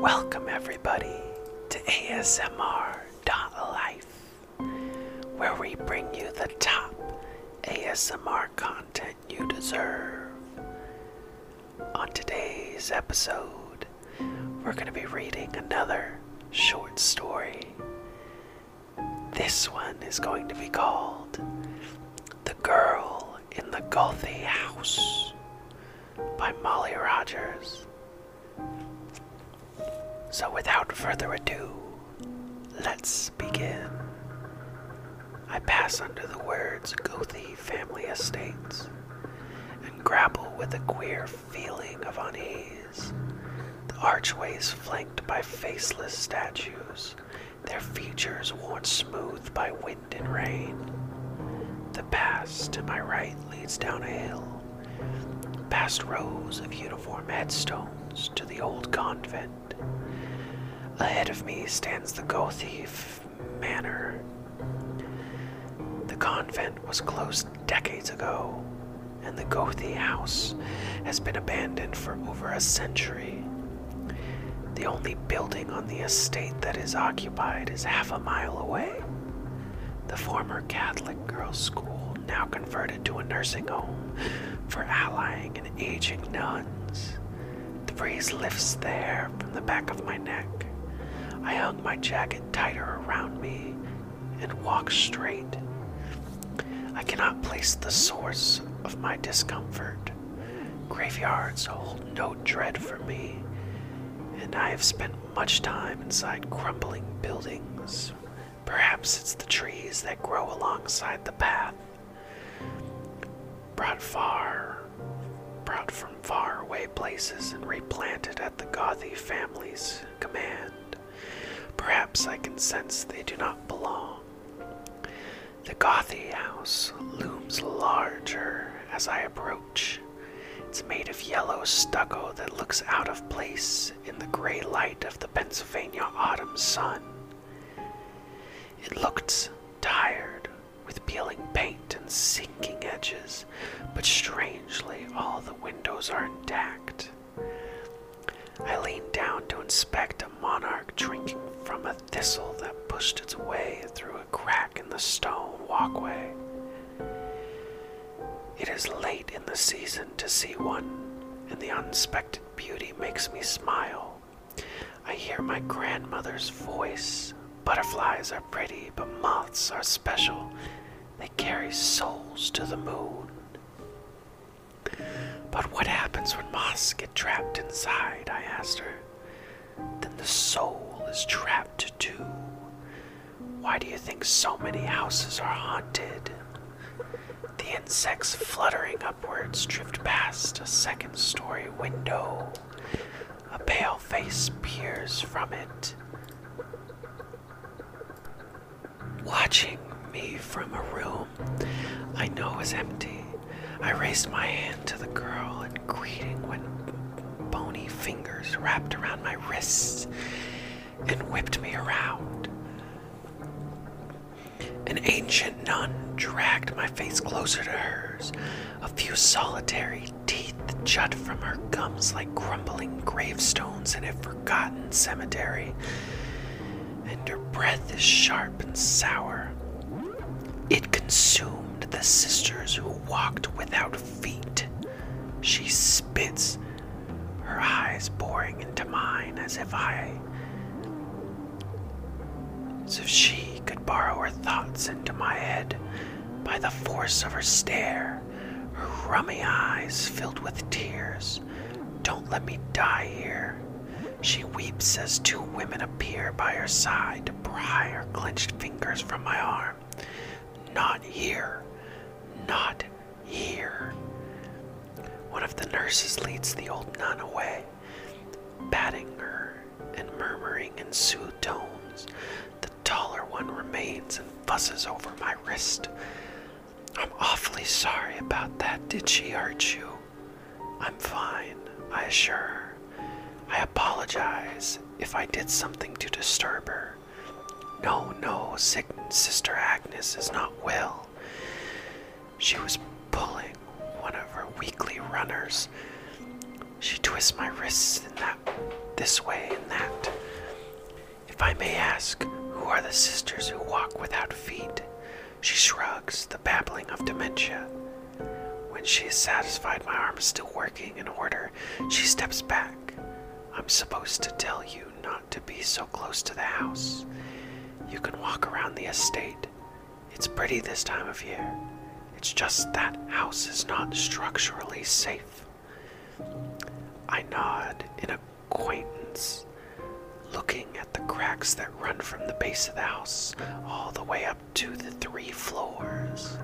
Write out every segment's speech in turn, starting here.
Welcome, everybody, to ASMR.life, where we bring you the top ASMR content you deserve. On today's episode, we're going to be reading another short story. This one is going to be called The Girl in the Gothy House by Molly Rogers. So, without further ado, let's begin. I pass under the words Gothy family estates and grapple with a queer feeling of unease. The archways flanked by faceless statues, their features worn smooth by wind and rain. The path to my right leads down a hill, past rows of uniform headstones to the old convent. Ahead of me stands the Gothy Manor. The convent was closed decades ago, and the Gothy house has been abandoned for over a century. The only building on the estate that is occupied is half a mile away. The former Catholic girls' school, now converted to a nursing home for allying and aging nuns. Breeze lifts the hair from the back of my neck. I hung my jacket tighter around me and walked straight. I cannot place the source of my discomfort. Graveyards hold no dread for me, and I have spent much time inside crumbling buildings. Perhaps it's the trees that grow alongside the path. Brought far, brought from far away places and replanted at the Gothy family's command. Perhaps I can sense they do not belong. The Gothy house looms larger as I approach. It's made of yellow stucco that looks out of place in the gray light of the Pennsylvania autumn sun. It looked tired, with peeling paint sinking edges, but strangely, all the windows are intact. I leaned down to inspect a monarch drinking from a thistle that pushed its way through a crack in the stone walkway. It is late in the season to see one, and the unexpected beauty makes me smile. I hear my grandmother's voice. Butterflies are pretty, but moths are special. They carry souls to the moon. But what happens when moths get trapped inside? I asked her. Then the soul is trapped too. Why do you think so many houses are haunted? The insects fluttering upwards drift past a second story window. A pale face peers from it, watching me from a room I know is empty. I raised my hand to the girl in greeting when bony fingers wrapped around my wrists and whipped me around. An ancient nun dragged my face closer to hers. A few solitary teeth jut from her gums like crumbling gravestones in a forgotten cemetery, and her breath is sharp and sour. It consumed the sisters who walked without feet. She spits, her eyes boring into mine as if I. as if she could borrow her thoughts into my head by the force of her stare, her rummy eyes filled with tears. Don't let me die here. She weeps as two women appear by her side to pry her clenched fingers from my arm. Not here. Not here. One of the nurses leads the old nun away, patting her and murmuring in soothed tones. The taller one remains and fusses over my wrist. I'm awfully sorry about that. Did she hurt you? I'm fine, I assure her. I apologize if I did something to disturb her. No, no, sick Sister Agnes is not well. She was pulling one of her weekly runners. She twists my wrists in that this way and that. If I may ask, who are the sisters who walk without feet? She shrugs, the babbling of dementia. When she is satisfied my arm is still working in order, she steps back. I'm supposed to tell you not to be so close to the house. You can walk around the estate. It's pretty this time of year. It's just that house is not structurally safe. I nod in acquaintance, looking at the cracks that run from the base of the house all the way up to the three floors.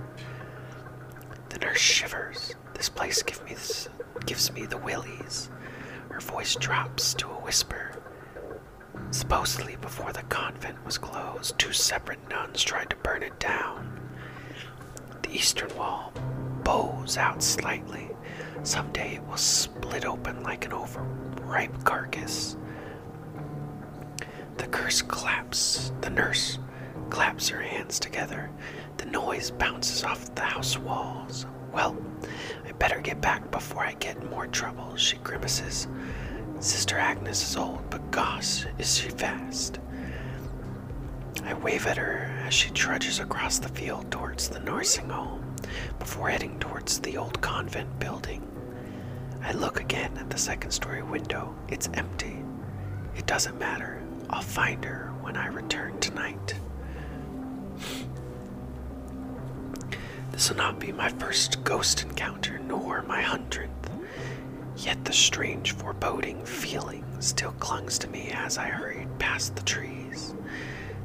The nurse shivers. This place gives me gives me the willies. Her voice drops to a whisper. Supposedly, before the convent was closed, two separate nuns tried to burn it down. The eastern wall bows out slightly. Someday it will split open like an overripe carcass. The curse claps. The nurse claps her hands together. The noise bounces off the house walls. Well, I better get back before I get more trouble, she grimaces. Sister Agnes is old, but gosh, is she fast. I wave at her as she trudges across the field towards the nursing home before heading towards the old convent building. I look again at the second story window. It's empty. It doesn't matter. I'll find her when I return tonight. This will not be my first ghost encounter, nor my hundredth. Yet the strange foreboding feeling still clungs to me as I hurried past the trees.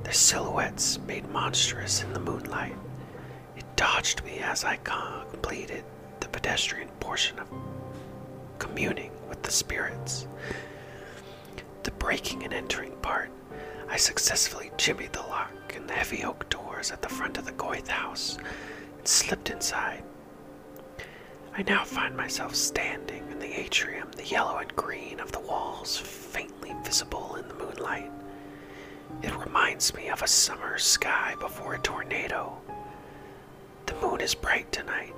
Their silhouettes made monstrous in the moonlight. It dodged me as I completed the pedestrian portion of communing with the spirits. The breaking and entering part, I successfully jimmied the lock and the heavy oak doors at the front of the Goyth house and slipped inside. I now find myself standing in the atrium, the yellow and green of the walls faintly visible in the moonlight. It reminds me of a summer sky before a tornado. The moon is bright tonight,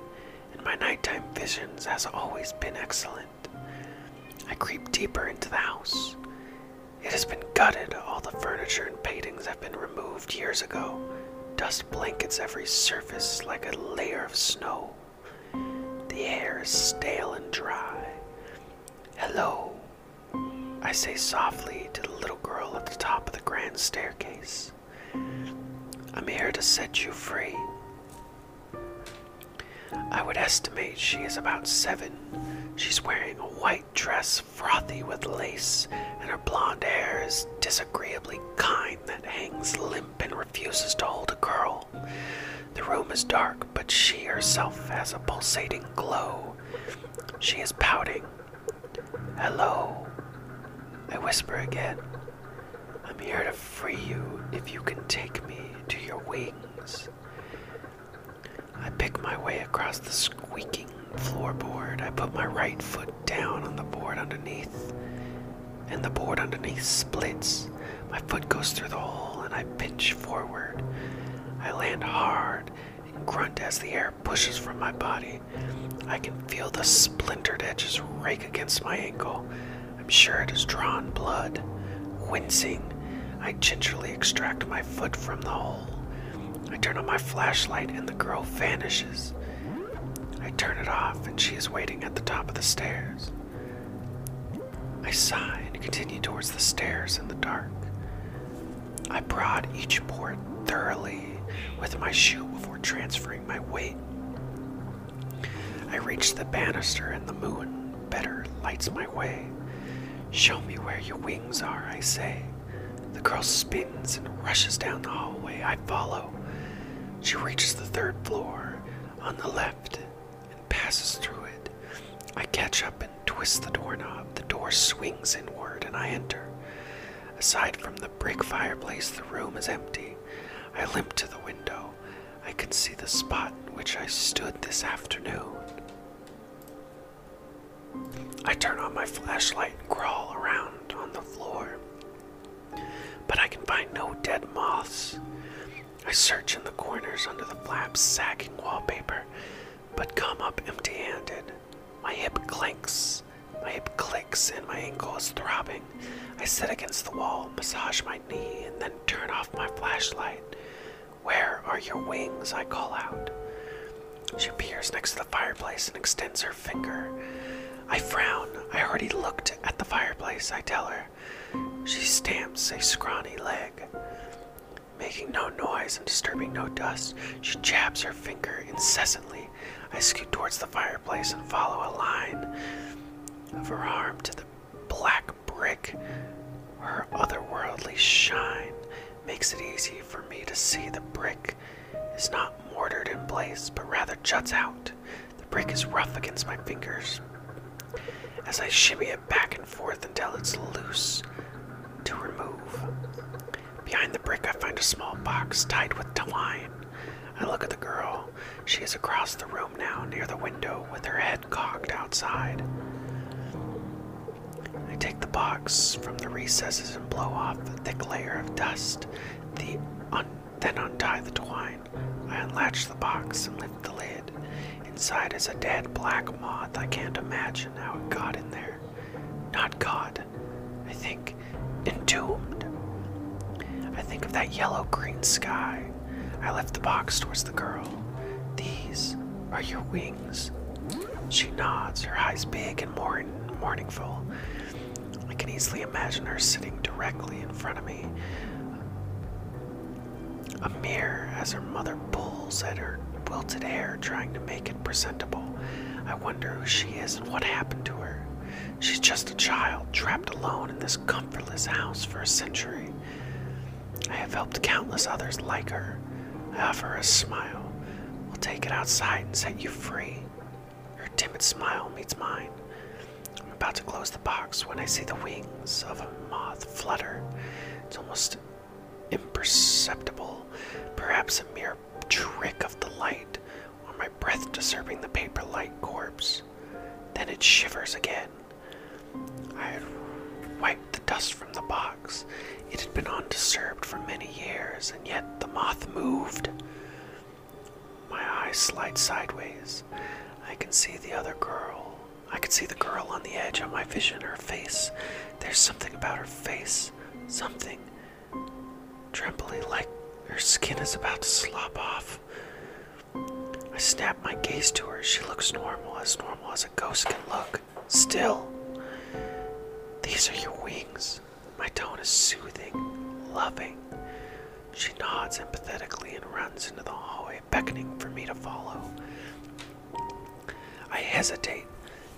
and my nighttime visions has always been excellent. I creep deeper into the house. It has been gutted, all the furniture and paintings have been removed years ago. Dust blankets every surface like a layer of snow. The air is stale and dry. Hello, I say softly to the little girl at the top of the grand staircase. I'm here to set you free. I would estimate she is about seven. She's wearing a white dress frothy with lace, and her blonde hair is disagreeably kind that hangs limp and refuses to hold a curl. The room is dark, but she herself has a pulsating glow. She is pouting. Hello. I whisper again. I'm here to free you if you can take me to your wings. I pick my way across the squeaking floorboard. I put my right foot down on the board underneath, and the board underneath splits. My foot goes through the hole, and I pinch forward. I land hard and grunt as the air pushes from my body. I can feel the splintered edges rake against my ankle. I'm sure it has drawn blood. Wincing, I gingerly extract my foot from the hole. I turn on my flashlight and the girl vanishes. I turn it off and she is waiting at the top of the stairs. I sigh and continue towards the stairs in the dark. I prod each board thoroughly with my shoe before transferring my weight. I reach the banister and the moon better lights my way. Show me where your wings are, I say. The girl spins and rushes down the hallway. I follow. She reaches the third floor on the left and passes through it. I catch up and twist the doorknob. The door swings inward and I enter. Aside from the brick fireplace, the room is empty. I limp to the window. I can see the spot in which I stood this afternoon. I turn on my flashlight and crawl around on the floor. But I can find no dead moths. I search in the corners under the flap's sagging wallpaper, but come up empty handed. My hip clinks, my hip clicks and my ankle is throbbing. I sit against the wall, massage my knee, and then turn off my flashlight. Are your wings? I call out. She appears next to the fireplace and extends her finger. I frown. I already looked at the fireplace, I tell her. She stamps a scrawny leg. Making no noise and disturbing no dust, she jabs her finger incessantly. I scoot towards the fireplace and follow a line of her arm to the black brick. Her otherworldly shine makes it easy for me to see the brick is not mortared in place, but rather juts out. The brick is rough against my fingers as I shimmy it back and forth until it's loose to remove. Behind the brick, I find a small box tied with twine. I look at the girl. She is across the room now, near the window, with her head cocked outside. Take the box from the recesses and blow off a thick layer of dust. The un- then untie the twine. I unlatch the box and lift the lid. Inside is a dead black moth. I can't imagine how it got in there. Not God. I think entombed. I think of that yellow green sky. I lift the box towards the girl. These are your wings. She nods, her eyes big and mourn, mournful. Easily imagine her sitting directly in front of me. A mirror as her mother pulls at her wilted hair, trying to make it presentable. I wonder who she is and what happened to her. She's just a child, trapped alone in this comfortless house for a century. I have helped countless others like her. I offer a smile. We'll take it outside and set you free. Her timid smile meets mine. About to close the box when I see the wings of a moth flutter. It's almost imperceptible, perhaps a mere trick of the light, or my breath disturbing the paper like corpse. Then it shivers again. I had wiped the dust from the box. It had been undisturbed for many years, and yet the moth moved. My eyes slide sideways. I can see the other girl. I can see the girl on the edge of my vision, her face. There's something about her face. Something trembly like her skin is about to slop off. I snap my gaze to her. She looks normal, as normal as a ghost can look. Still, these are your wings. My tone is soothing, loving. She nods empathetically and runs into the hallway, beckoning for me to follow. I hesitate,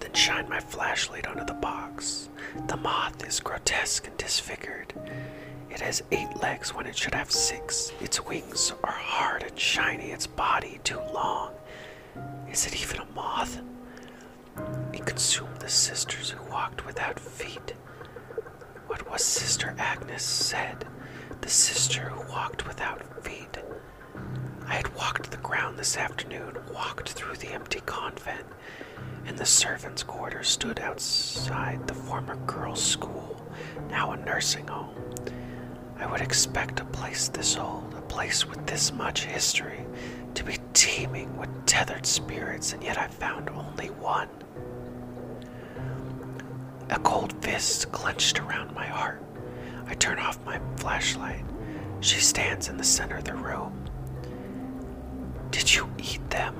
then shine my flashlight onto the box. The moth is grotesque and disfigured. It has eight legs when it should have six. Its wings are hard and shiny, its body too long. Is it even a moth? It consumed the sisters who walked without feet. What was Sister Agnes said? The sister who walked without feet. I had walked the ground this afternoon, walked through the empty convent, and the servants' quarters stood outside the former girls' school, now a nursing home. I would expect a place this old, a place with this much history, to be teeming with tethered spirits, and yet I found only one. A cold fist clenched around my heart. I turn off my flashlight. She stands in the center of the room. Did you eat them?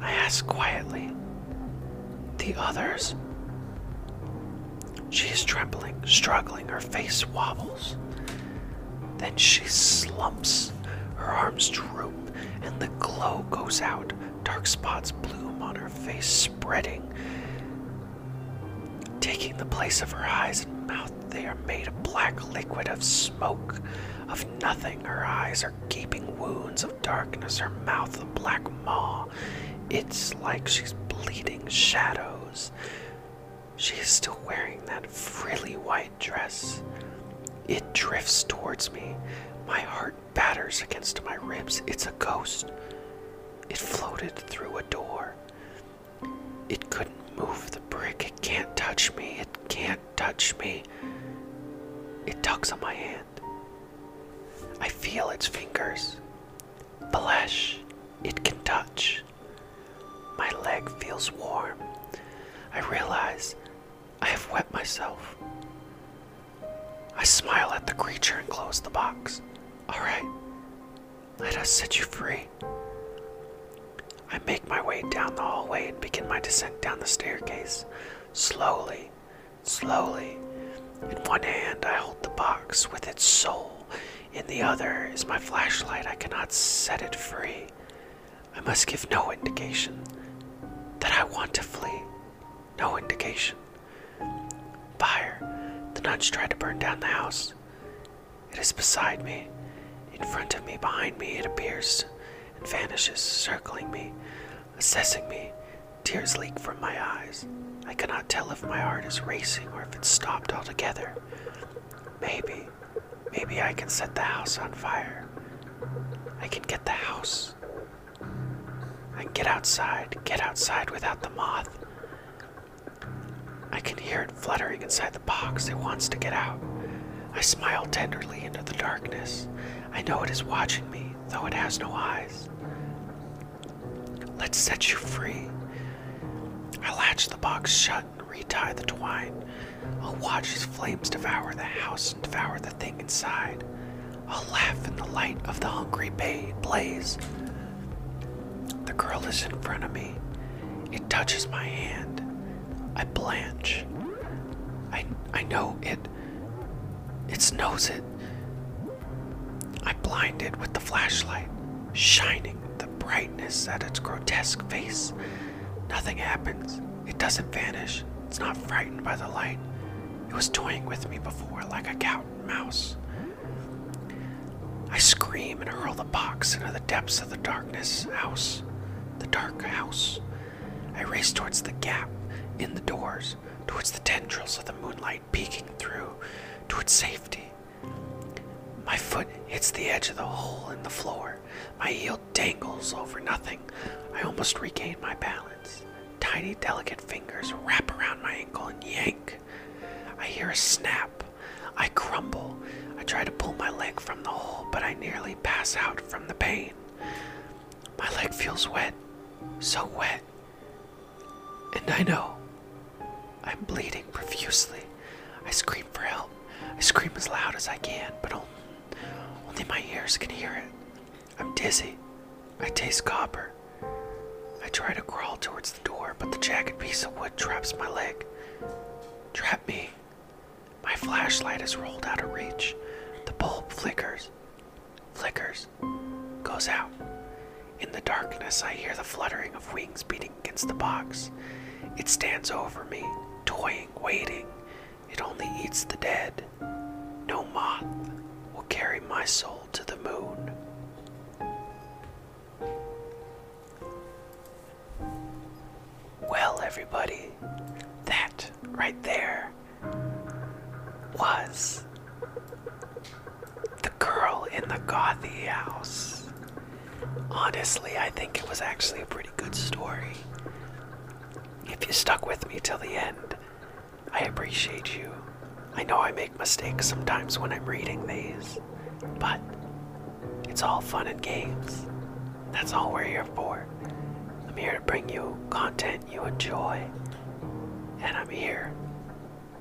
I ask quietly. The others? She is trembling, struggling, her face wobbles. Then she slumps, her arms droop, and the glow goes out. Dark spots bloom on her face, spreading, taking the place of her eyes and mouth. They are made of black liquid of smoke, of nothing. Her eyes are gaping wounds of darkness, her mouth a black maw. It's like she's bleeding shadows. She is still wearing that frilly white dress. It drifts towards me. My heart batters against my ribs. It's a ghost. It floated through a door. It couldn't move the brick. It can't touch me. It can't touch me. It tugs on my hand. I feel its fingers. I realize I have wet myself. I smile at the creature and close the box. All right, let us set you free. I make my way down the hallway and begin my descent down the staircase. Slowly, slowly. In one hand, I hold the box with its soul. In the other is my flashlight. I cannot set it free. I must give no indication that I want to flee. No indication. Fire. The nuns try to burn down the house. It is beside me. In front of me, behind me, it appears and vanishes, circling me, assessing me. Tears leak from my eyes. I cannot tell if my heart is racing or if it's stopped altogether. Maybe, maybe I can set the house on fire. I can get the house. I can get outside, get outside without the moth. I can hear it fluttering inside the box. It wants to get out. I smile tenderly into the darkness. I know it is watching me, though it has no eyes. Let's set you free. I latch the box shut and retie the twine. I'll watch as flames devour the house and devour the thing inside. I'll laugh in the light of the hungry bay blaze. The girl is in front of me. It touches my hand. I blanch. I I know it. It knows it. I blind it with the flashlight, shining the brightness at its grotesque face. Nothing happens. It doesn't vanish. It's not frightened by the light. It was toying with me before like a cat and mouse. I scream and hurl the box into the depths of the darkness house. The dark house. I race towards the gap in the doors, towards the tendrils of the moonlight peeking through, towards safety. My foot hits the edge of the hole in the floor. My heel dangles over nothing. I almost regain my balance. Tiny, delicate fingers wrap around my ankle and yank. I hear a snap. I crumble. I try to pull my leg from the hole, but I nearly pass out from the pain. My leg feels wet. So wet. And I know. I'm bleeding profusely. I scream for help. I scream as loud as I can, but only my ears can hear it. I'm dizzy. I taste copper. I try to crawl towards the door, but the jagged piece of wood traps my leg. Trap me. My flashlight is rolled out of reach. The bulb flickers, flickers, goes out. In the darkness, I hear the fluttering of wings beating against the box. It stands over me, toying, waiting. It only eats the dead. No moth will carry my soul to the moon. Well, everybody, that right there was the girl in the Gothy house. Honestly, I think it was actually a pretty good story. If you stuck with me till the end, I appreciate you. I know I make mistakes sometimes when I'm reading these, but it's all fun and games. That's all we're here for. I'm here to bring you content you enjoy, and I'm here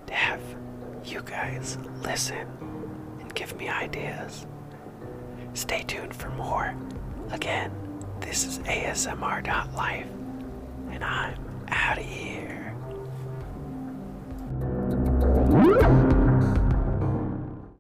to have you guys listen and give me ideas. Stay tuned for more. Again, this is ASMR.life, and I'm out of here.